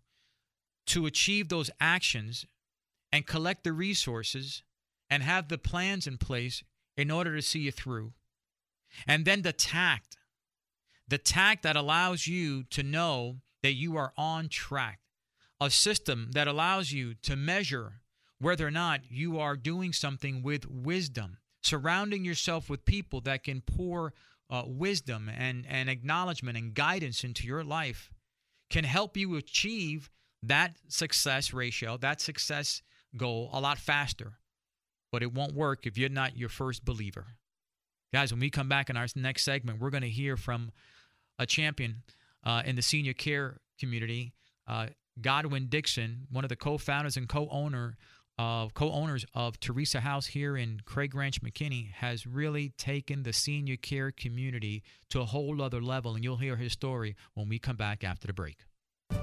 to achieve those actions and collect the resources and have the plans in place in order to see you through. And then the tact, the tact that allows you to know that you are on track, a system that allows you to measure whether or not you are doing something with wisdom, surrounding yourself with people that can pour uh, wisdom and, and acknowledgement and guidance into your life can help you achieve that success ratio, that success goal a lot faster. But it won't work if you're not your first believer. Guys, when we come back in our next segment, we're going to hear from a champion uh, in the senior care community, uh, Godwin Dixon, one of the co founders and co owner of co-owners of Teresa House here in Craig Ranch McKinney has really taken the senior care community to a whole other level and you'll hear his story when we come back after the break.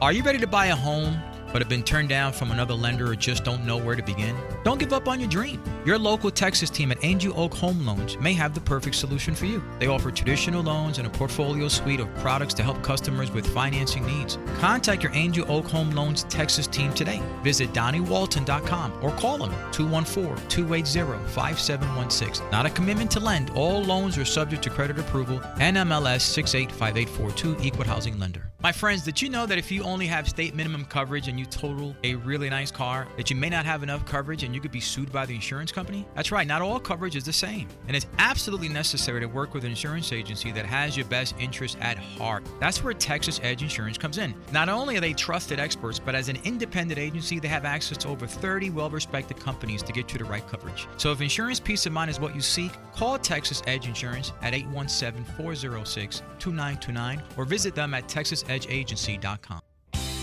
Are you ready to buy a home but have been turned down from another lender or just don't know where to begin? Don't give up on your dream. Your local Texas team at Angel Oak Home Loans may have the perfect solution for you. They offer traditional loans and a portfolio suite of products to help customers with financing needs. Contact your Angel Oak Home Loans Texas team today. Visit DonnieWalton.com or call them 214-280-5716. Not a commitment to lend. All loans are subject to credit approval. NMLS 685842 Equal Housing Lender. My friends, did you know that if you only have state minimum coverage and you total a really nice car, that you may not have enough coverage and you could be sued by the insurance company? That's right, not all coverage is the same. And it's absolutely necessary to work with an insurance agency that has your best interest at heart. That's where Texas Edge Insurance comes in. Not only are they trusted experts, but as an independent agency, they have access to over 30 well respected companies to get you the right coverage. So if insurance peace of mind is what you seek, call Texas Edge Insurance at 817 406 2929 or visit them at texasedgeagency.com.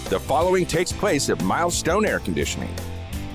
The following takes place at Milestone Air Conditioning.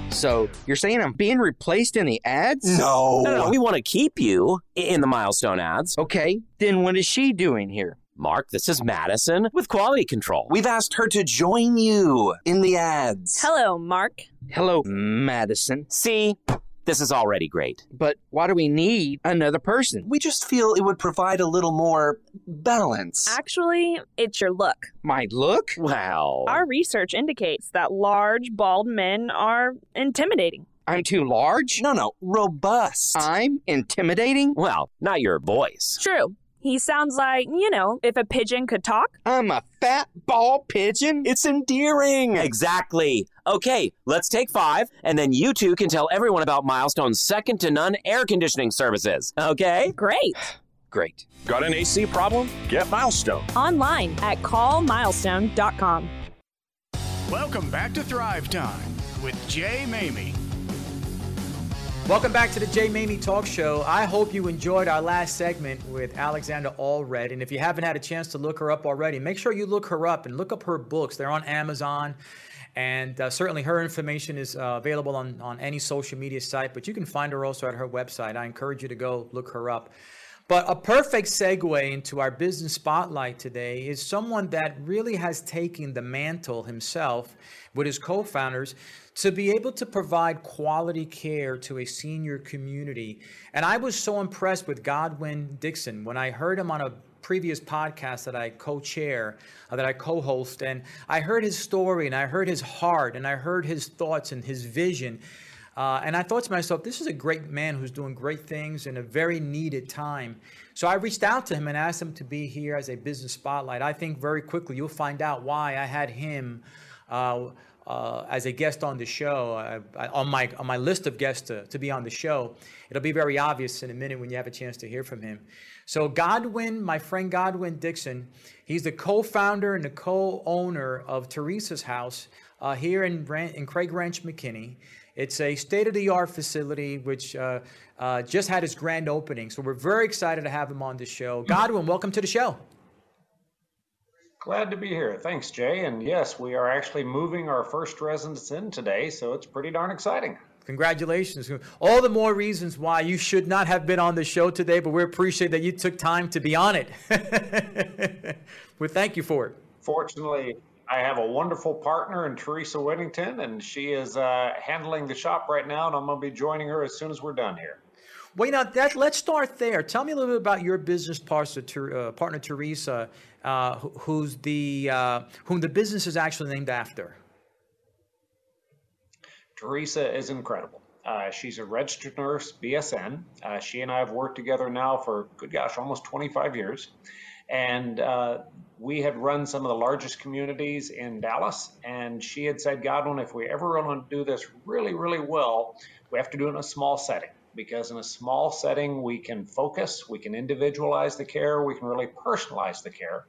So you're saying I'm being replaced in the ads? No. no, no, we want to keep you in the milestone ads. Okay, then what is she doing here? Mark, this is Madison with quality control. We've asked her to join you in the ads. Hello, Mark. Hello, Madison. See? This is already great. But why do we need another person? We just feel it would provide a little more balance. Actually, it's your look. My look? Wow. Our research indicates that large, bald men are intimidating. I'm too large? No, no, robust. I'm intimidating? Well, not your voice. True. He sounds like, you know, if a pigeon could talk. I'm a fat bald pigeon. It's endearing. Exactly. Okay, let's take five, and then you two can tell everyone about Milestone's second to none air conditioning services. Okay? Great. Great. Got an AC problem? Get Milestone. Online at callmilestone.com. Welcome back to Thrive Time with Jay Maymi. Welcome back to the Jay Maymi Talk Show. I hope you enjoyed our last segment with Alexandra Allred. And if you haven't had a chance to look her up already, make sure you look her up and look up her books. They're on Amazon. And uh, certainly her information is uh, available on, on any social media site, but you can find her also at her website. I encourage you to go look her up. But a perfect segue into our business spotlight today is someone that really has taken the mantle himself with his co founders to be able to provide quality care to a senior community. And I was so impressed with Godwin Dixon when I heard him on a previous podcast that I co-chair, uh, that I co-host, and I heard his story and I heard his heart and I heard his thoughts and his vision. Uh, and I thought to myself, this is a great man who's doing great things in a very needed time. So I reached out to him and asked him to be here as a business spotlight. I think very quickly you'll find out why I had him uh, uh, as a guest on the show, uh, on my on my list of guests to, to be on the show. It'll be very obvious in a minute when you have a chance to hear from him. So Godwin, my friend Godwin Dixon, he's the co-founder and the co-owner of Teresa's House uh, here in in Craig Ranch, McKinney. It's a state-of-the-art facility which uh, uh, just had its grand opening. So we're very excited to have him on the show. Godwin, welcome to the show. Glad to be here. Thanks, Jay. And yes, we are actually moving our first residence in today, so it's pretty darn exciting. Congratulations. All the more reasons why you should not have been on the show today, but we appreciate that you took time to be on it. we thank you for it. Fortunately, I have a wonderful partner in Teresa Whittington, and she is uh, handling the shop right now, and I'm going to be joining her as soon as we're done here. Well, you know, that, let's start there. Tell me a little bit about your business partner, uh, partner Teresa, uh, who's the uh, whom the business is actually named after. Teresa is incredible. Uh, she's a registered nurse, BSN. Uh, she and I have worked together now for, good gosh, almost 25 years. And uh, we had run some of the largest communities in Dallas. And she had said, Godwin, if we ever want to do this really, really well, we have to do it in a small setting because in a small setting we can focus, we can individualize the care, we can really personalize the care.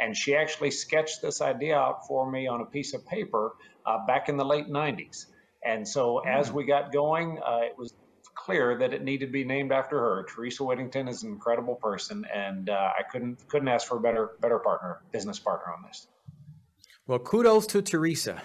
And she actually sketched this idea out for me on a piece of paper uh, back in the late 90s. And so mm. as we got going, uh, it was clear that it needed to be named after her. Teresa Whittington is an incredible person, and uh, I couldn't couldn't ask for a better better partner, business partner on this. Well, kudos to Teresa.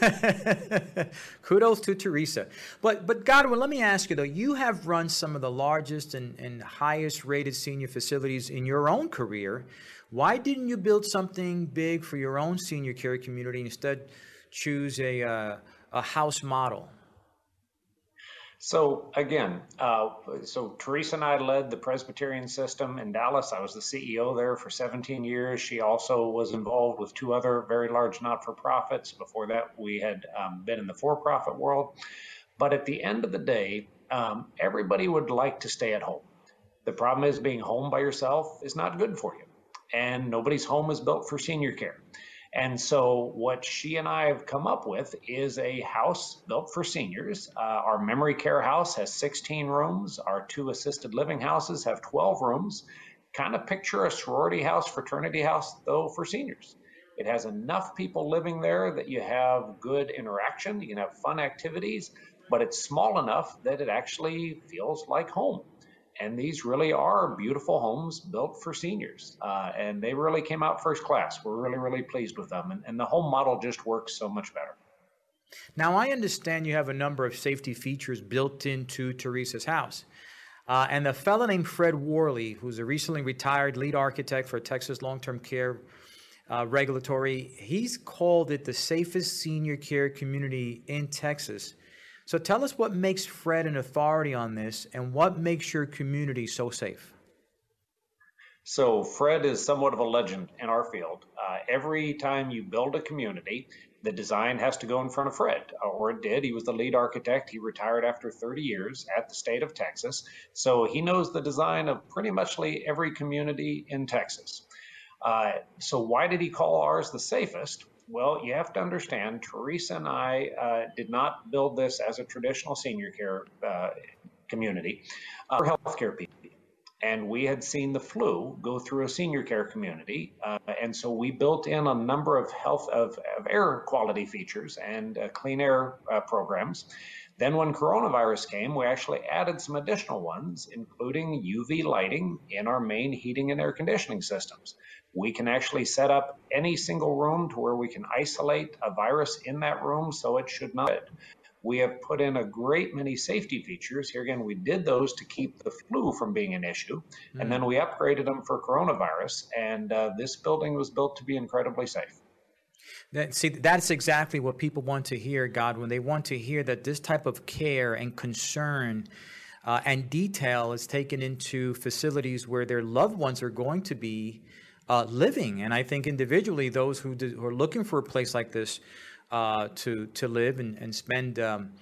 Kudos to Teresa. But but Godwin, let me ask you though, you have run some of the largest and, and highest rated senior facilities in your own career. Why didn't you build something big for your own senior care community instead choose a uh, a house model? So again, uh, so Teresa and I led the Presbyterian system in Dallas. I was the CEO there for 17 years. She also was involved with two other very large not-for-profits. Before that, we had um, been in the for-profit world. But at the end of the day, um, everybody would like to stay at home. The problem is being home by yourself is not good for you, and nobody's home is built for senior care. And so, what she and I have come up with is a house built for seniors. Uh, our memory care house has 16 rooms. Our two assisted living houses have 12 rooms. Kind of picture a sorority house, fraternity house, though, for seniors. It has enough people living there that you have good interaction, you can have fun activities, but it's small enough that it actually feels like home. And these really are beautiful homes built for seniors. Uh, and they really came out first class. We're really, really pleased with them. And, and the whole model just works so much better. Now, I understand you have a number of safety features built into Teresa's house. Uh, and the fellow named Fred Worley, who's a recently retired lead architect for Texas long term care uh, regulatory, he's called it the safest senior care community in Texas. So tell us what makes Fred an authority on this and what makes your community so safe. So, Fred is somewhat of a legend in our field. Uh, every time you build a community, the design has to go in front of Fred, or it did. He was the lead architect. He retired after 30 years at the state of Texas. So, he knows the design of pretty much every community in Texas. Uh, so, why did he call ours the safest? Well, you have to understand, Teresa and I uh, did not build this as a traditional senior care uh, community uh, for healthcare people. And we had seen the flu go through a senior care community. Uh, and so we built in a number of health of, of air quality features and uh, clean air uh, programs. Then, when coronavirus came, we actually added some additional ones, including UV lighting in our main heating and air conditioning systems. We can actually set up any single room to where we can isolate a virus in that room so it should not. We have put in a great many safety features. Here again, we did those to keep the flu from being an issue, mm. and then we upgraded them for coronavirus. And uh, this building was built to be incredibly safe. That, see, that's exactly what people want to hear, Godwin They want to hear that this type of care and concern uh, and detail is taken into facilities where their loved ones are going to be uh, living. And I think individually, those who, do, who, are looking for a place like this uh, to to live and and spend um,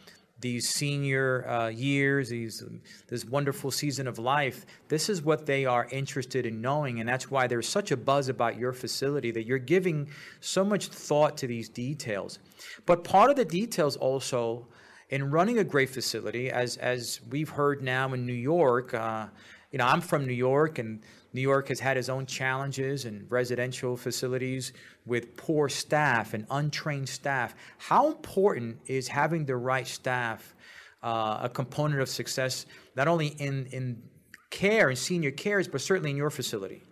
these senior uh, years, these this wonderful season of life, this is what they are interested in knowing, and that's why there's such a buzz about your facility that you're giving so much thought to these details. But part of the details also in running a great facility, as as we've heard now in New York. Uh, you know, I'm from New York, and New York has had its own challenges and residential facilities with poor staff and untrained staff. How important is having the right staff uh, a component of success, not only in, in care and senior cares, but certainly in your facility?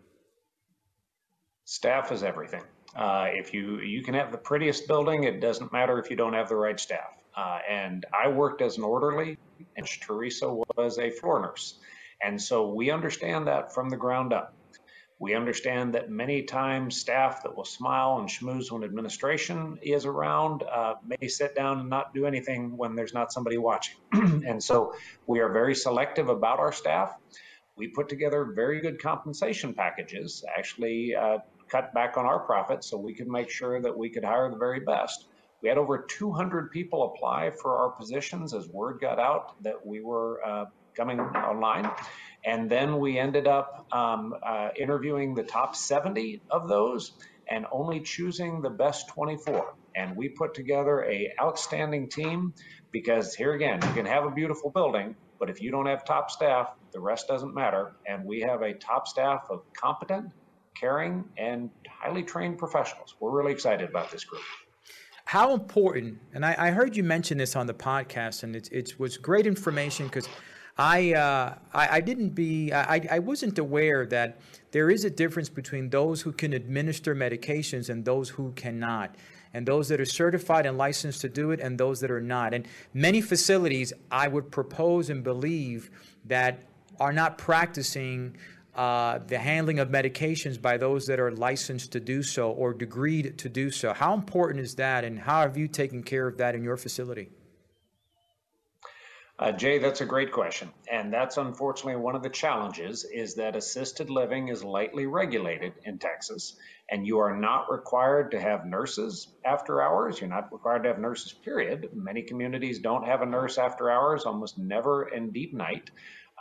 Staff is everything. Uh, if you you can have the prettiest building, it doesn't matter if you don't have the right staff. Uh, and I worked as an orderly, and Teresa was a floor nurse. And so we understand that from the ground up. We understand that many times staff that will smile and schmooze when administration is around uh, may sit down and not do anything when there's not somebody watching. and so we are very selective about our staff. We put together very good compensation packages, actually uh, cut back on our profits so we could make sure that we could hire the very best. We had over 200 people apply for our positions as word got out that we were uh, coming online. And then we ended up um, uh, interviewing the top 70 of those and only choosing the best 24. And we put together a outstanding team because here again, you can have a beautiful building, but if you don't have top staff, the rest doesn't matter. And we have a top staff of competent, caring, and highly trained professionals. We're really excited about this group how important and I, I, heard you mention this on the podcast and it, it was great information because I, uh, I, I didn't be I, I wasn't aware that there is a difference between those who can administer medications and those who cannot and those that are certified and licensed to do it and those that are not. And many facilities i would propose and believe that are not practicing uh, the handling of medications by those that are licensed to do so or degreed to do so. How important is that and how have you taken care of that in your facility uh, Jay, that's a great question. And that's unfortunately one of the challenges is that assisted living is lightly regulated in Texas, and you are not required to have nurses after hours. You're not required to have nurses, period. Many communities don't have a nurse after hours, almost never in deep night.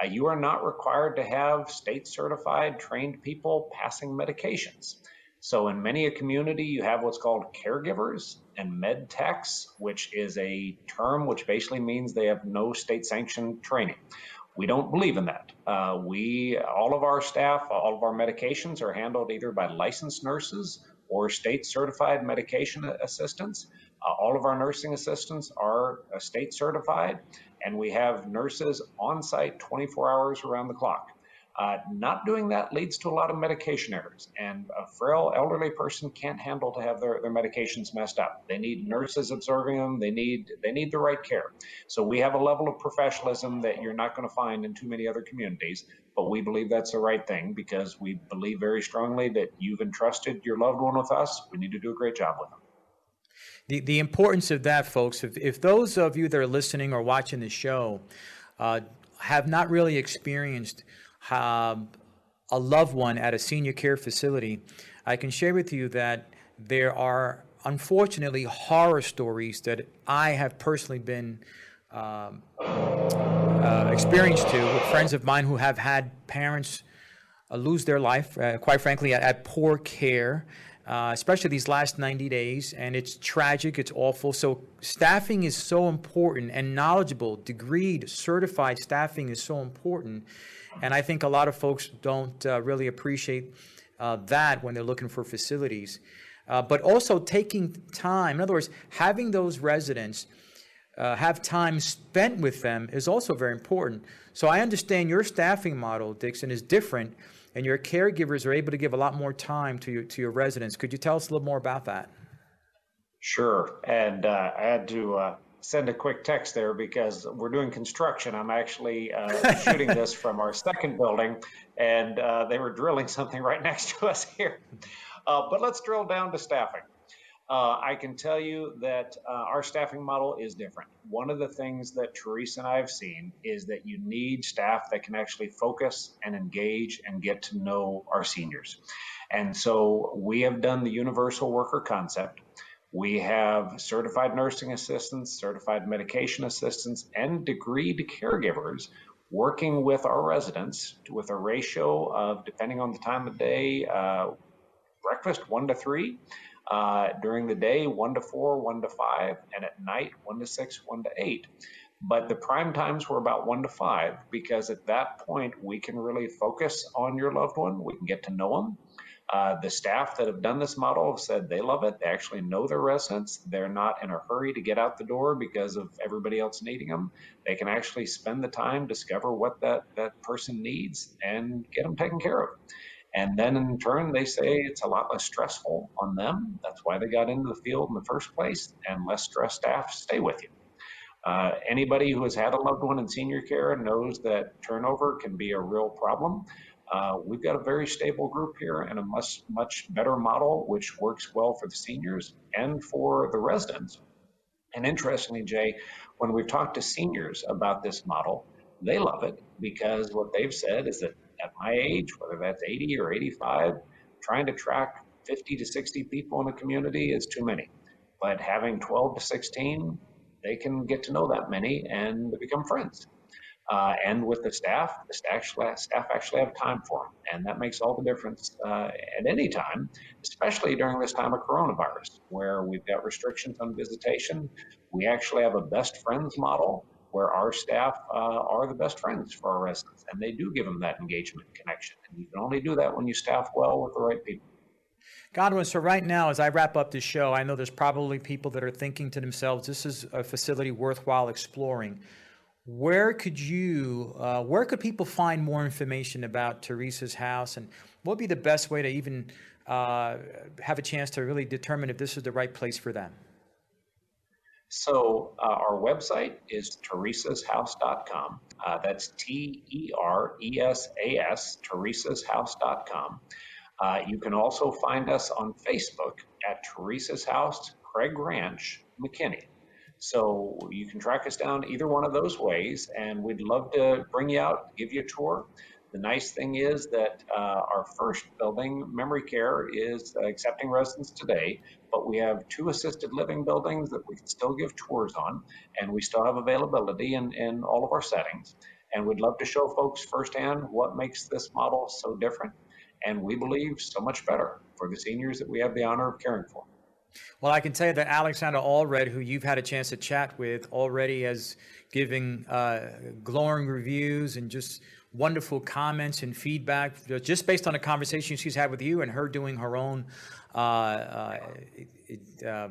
Uh, you are not required to have state certified trained people passing medications. So in many a community, you have what's called caregivers and med techs, which is a term which basically means they have no state sanctioned training. We don't believe in that. Uh, we, all of our staff, all of our medications are handled either by licensed nurses or state certified medication assistants. Uh, all of our nursing assistants are uh, state certified. and we have nurses on site 24 hours around the clock. Uh, not doing that leads to a lot of medication errors, and a frail elderly person can't handle to have their, their medications messed up. They need nurses observing them. They need they need the right care. So we have a level of professionalism that you're not going to find in too many other communities. But we believe that's the right thing because we believe very strongly that you've entrusted your loved one with us. We need to do a great job with them. The, the importance of that, folks, if, if those of you that are listening or watching the show uh, have not really experienced um, a loved one at a senior care facility, I can share with you that there are unfortunately horror stories that I have personally been um, uh, experienced to with friends of mine who have had parents uh, lose their life, uh, quite frankly, at, at poor care. Uh, especially these last 90 days, and it's tragic, it's awful. So, staffing is so important, and knowledgeable, degreed, certified staffing is so important. And I think a lot of folks don't uh, really appreciate uh, that when they're looking for facilities. Uh, but also taking time, in other words, having those residents uh, have time spent with them is also very important. So I understand your staffing model, Dixon, is different, and your caregivers are able to give a lot more time to your, to your residents. Could you tell us a little more about that? Sure. And uh, I had to uh, send a quick text there because we're doing construction. I'm actually uh, shooting this from our second building, and uh, they were drilling something right next to us here. Uh, but let's drill down to staffing. Uh, I can tell you that uh, our staffing model is different. One of the things that Teresa and I have seen is that you need staff that can actually focus and engage and get to know our seniors. And so we have done the universal worker concept we have certified nursing assistants, certified medication assistants, and degreed caregivers working with our residents with a ratio of, depending on the time of day, uh, breakfast one to three, uh, during the day one to four, one to five, and at night one to six, one to eight. But the prime times were about one to five because at that point we can really focus on your loved one. We can get to know them. Uh, the staff that have done this model have said they love it. They actually know their residents. They're not in a hurry to get out the door because of everybody else needing them. They can actually spend the time, discover what that, that person needs, and get them taken care of. And then in turn, they say it's a lot less stressful on them. That's why they got into the field in the first place, and less stressed staff stay with you. Uh, anybody who has had a loved one in senior care knows that turnover can be a real problem. Uh, we've got a very stable group here and a much, much better model, which works well for the seniors and for the residents. And interestingly, Jay, when we've talked to seniors about this model, they love it because what they've said is that at my age, whether that's 80 or 85, trying to track 50 to 60 people in a community is too many. But having 12 to 16, they can get to know that many and become friends uh, and with the staff, the staff, actually have time for them. And that makes all the difference uh, at any time, especially during this time of coronavirus, where we've got restrictions on visitation. We actually have a best friends model where our staff uh, are the best friends for our residents, and they do give them that engagement connection. And you can only do that when you staff well with the right people. Godwin, so right now, as I wrap up this show, I know there's probably people that are thinking to themselves, this is a facility worthwhile exploring where could you uh, where could people find more information about teresa's house? And what would be the best way to even uh, have a chance to really determine if this is the right place for them? So uh, our website is teresashouse.com uh, that's t-e-r-e-s-a-s teresashouse.com uh, you can also find us on facebook at teresa's house craig ranch mckinney so you can track us down either one of those ways, and we'd love to bring you out, give you a tour. The nice thing is that uh, our first building, memory care, is accepting residents today, but we have two assisted living buildings that we can still give tours on, and we still have availability in, in all of our settings. And we'd love to show folks firsthand what makes this model so different, and we believe so much better for the seniors that we have the honor of caring for. Well, I can tell you that Alexander Allred, who you've had a chance to chat with, already has giving uh, glowing reviews and just wonderful comments and feedback just based on the conversation she's had with you and her doing her own uh, uh, uh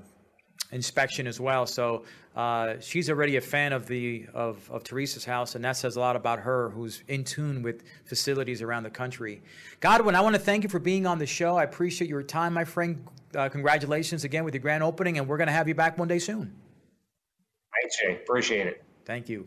inspection as well. So uh, she's already a fan of the of, of Teresa's house, and that says a lot about her, who's in tune with facilities around the country. Godwin, I want to thank you for being on the show. I appreciate your time, my friend uh, congratulations again with your grand opening, and we're going to have you back one day soon. Thanks, Jay. Appreciate it. Thank you.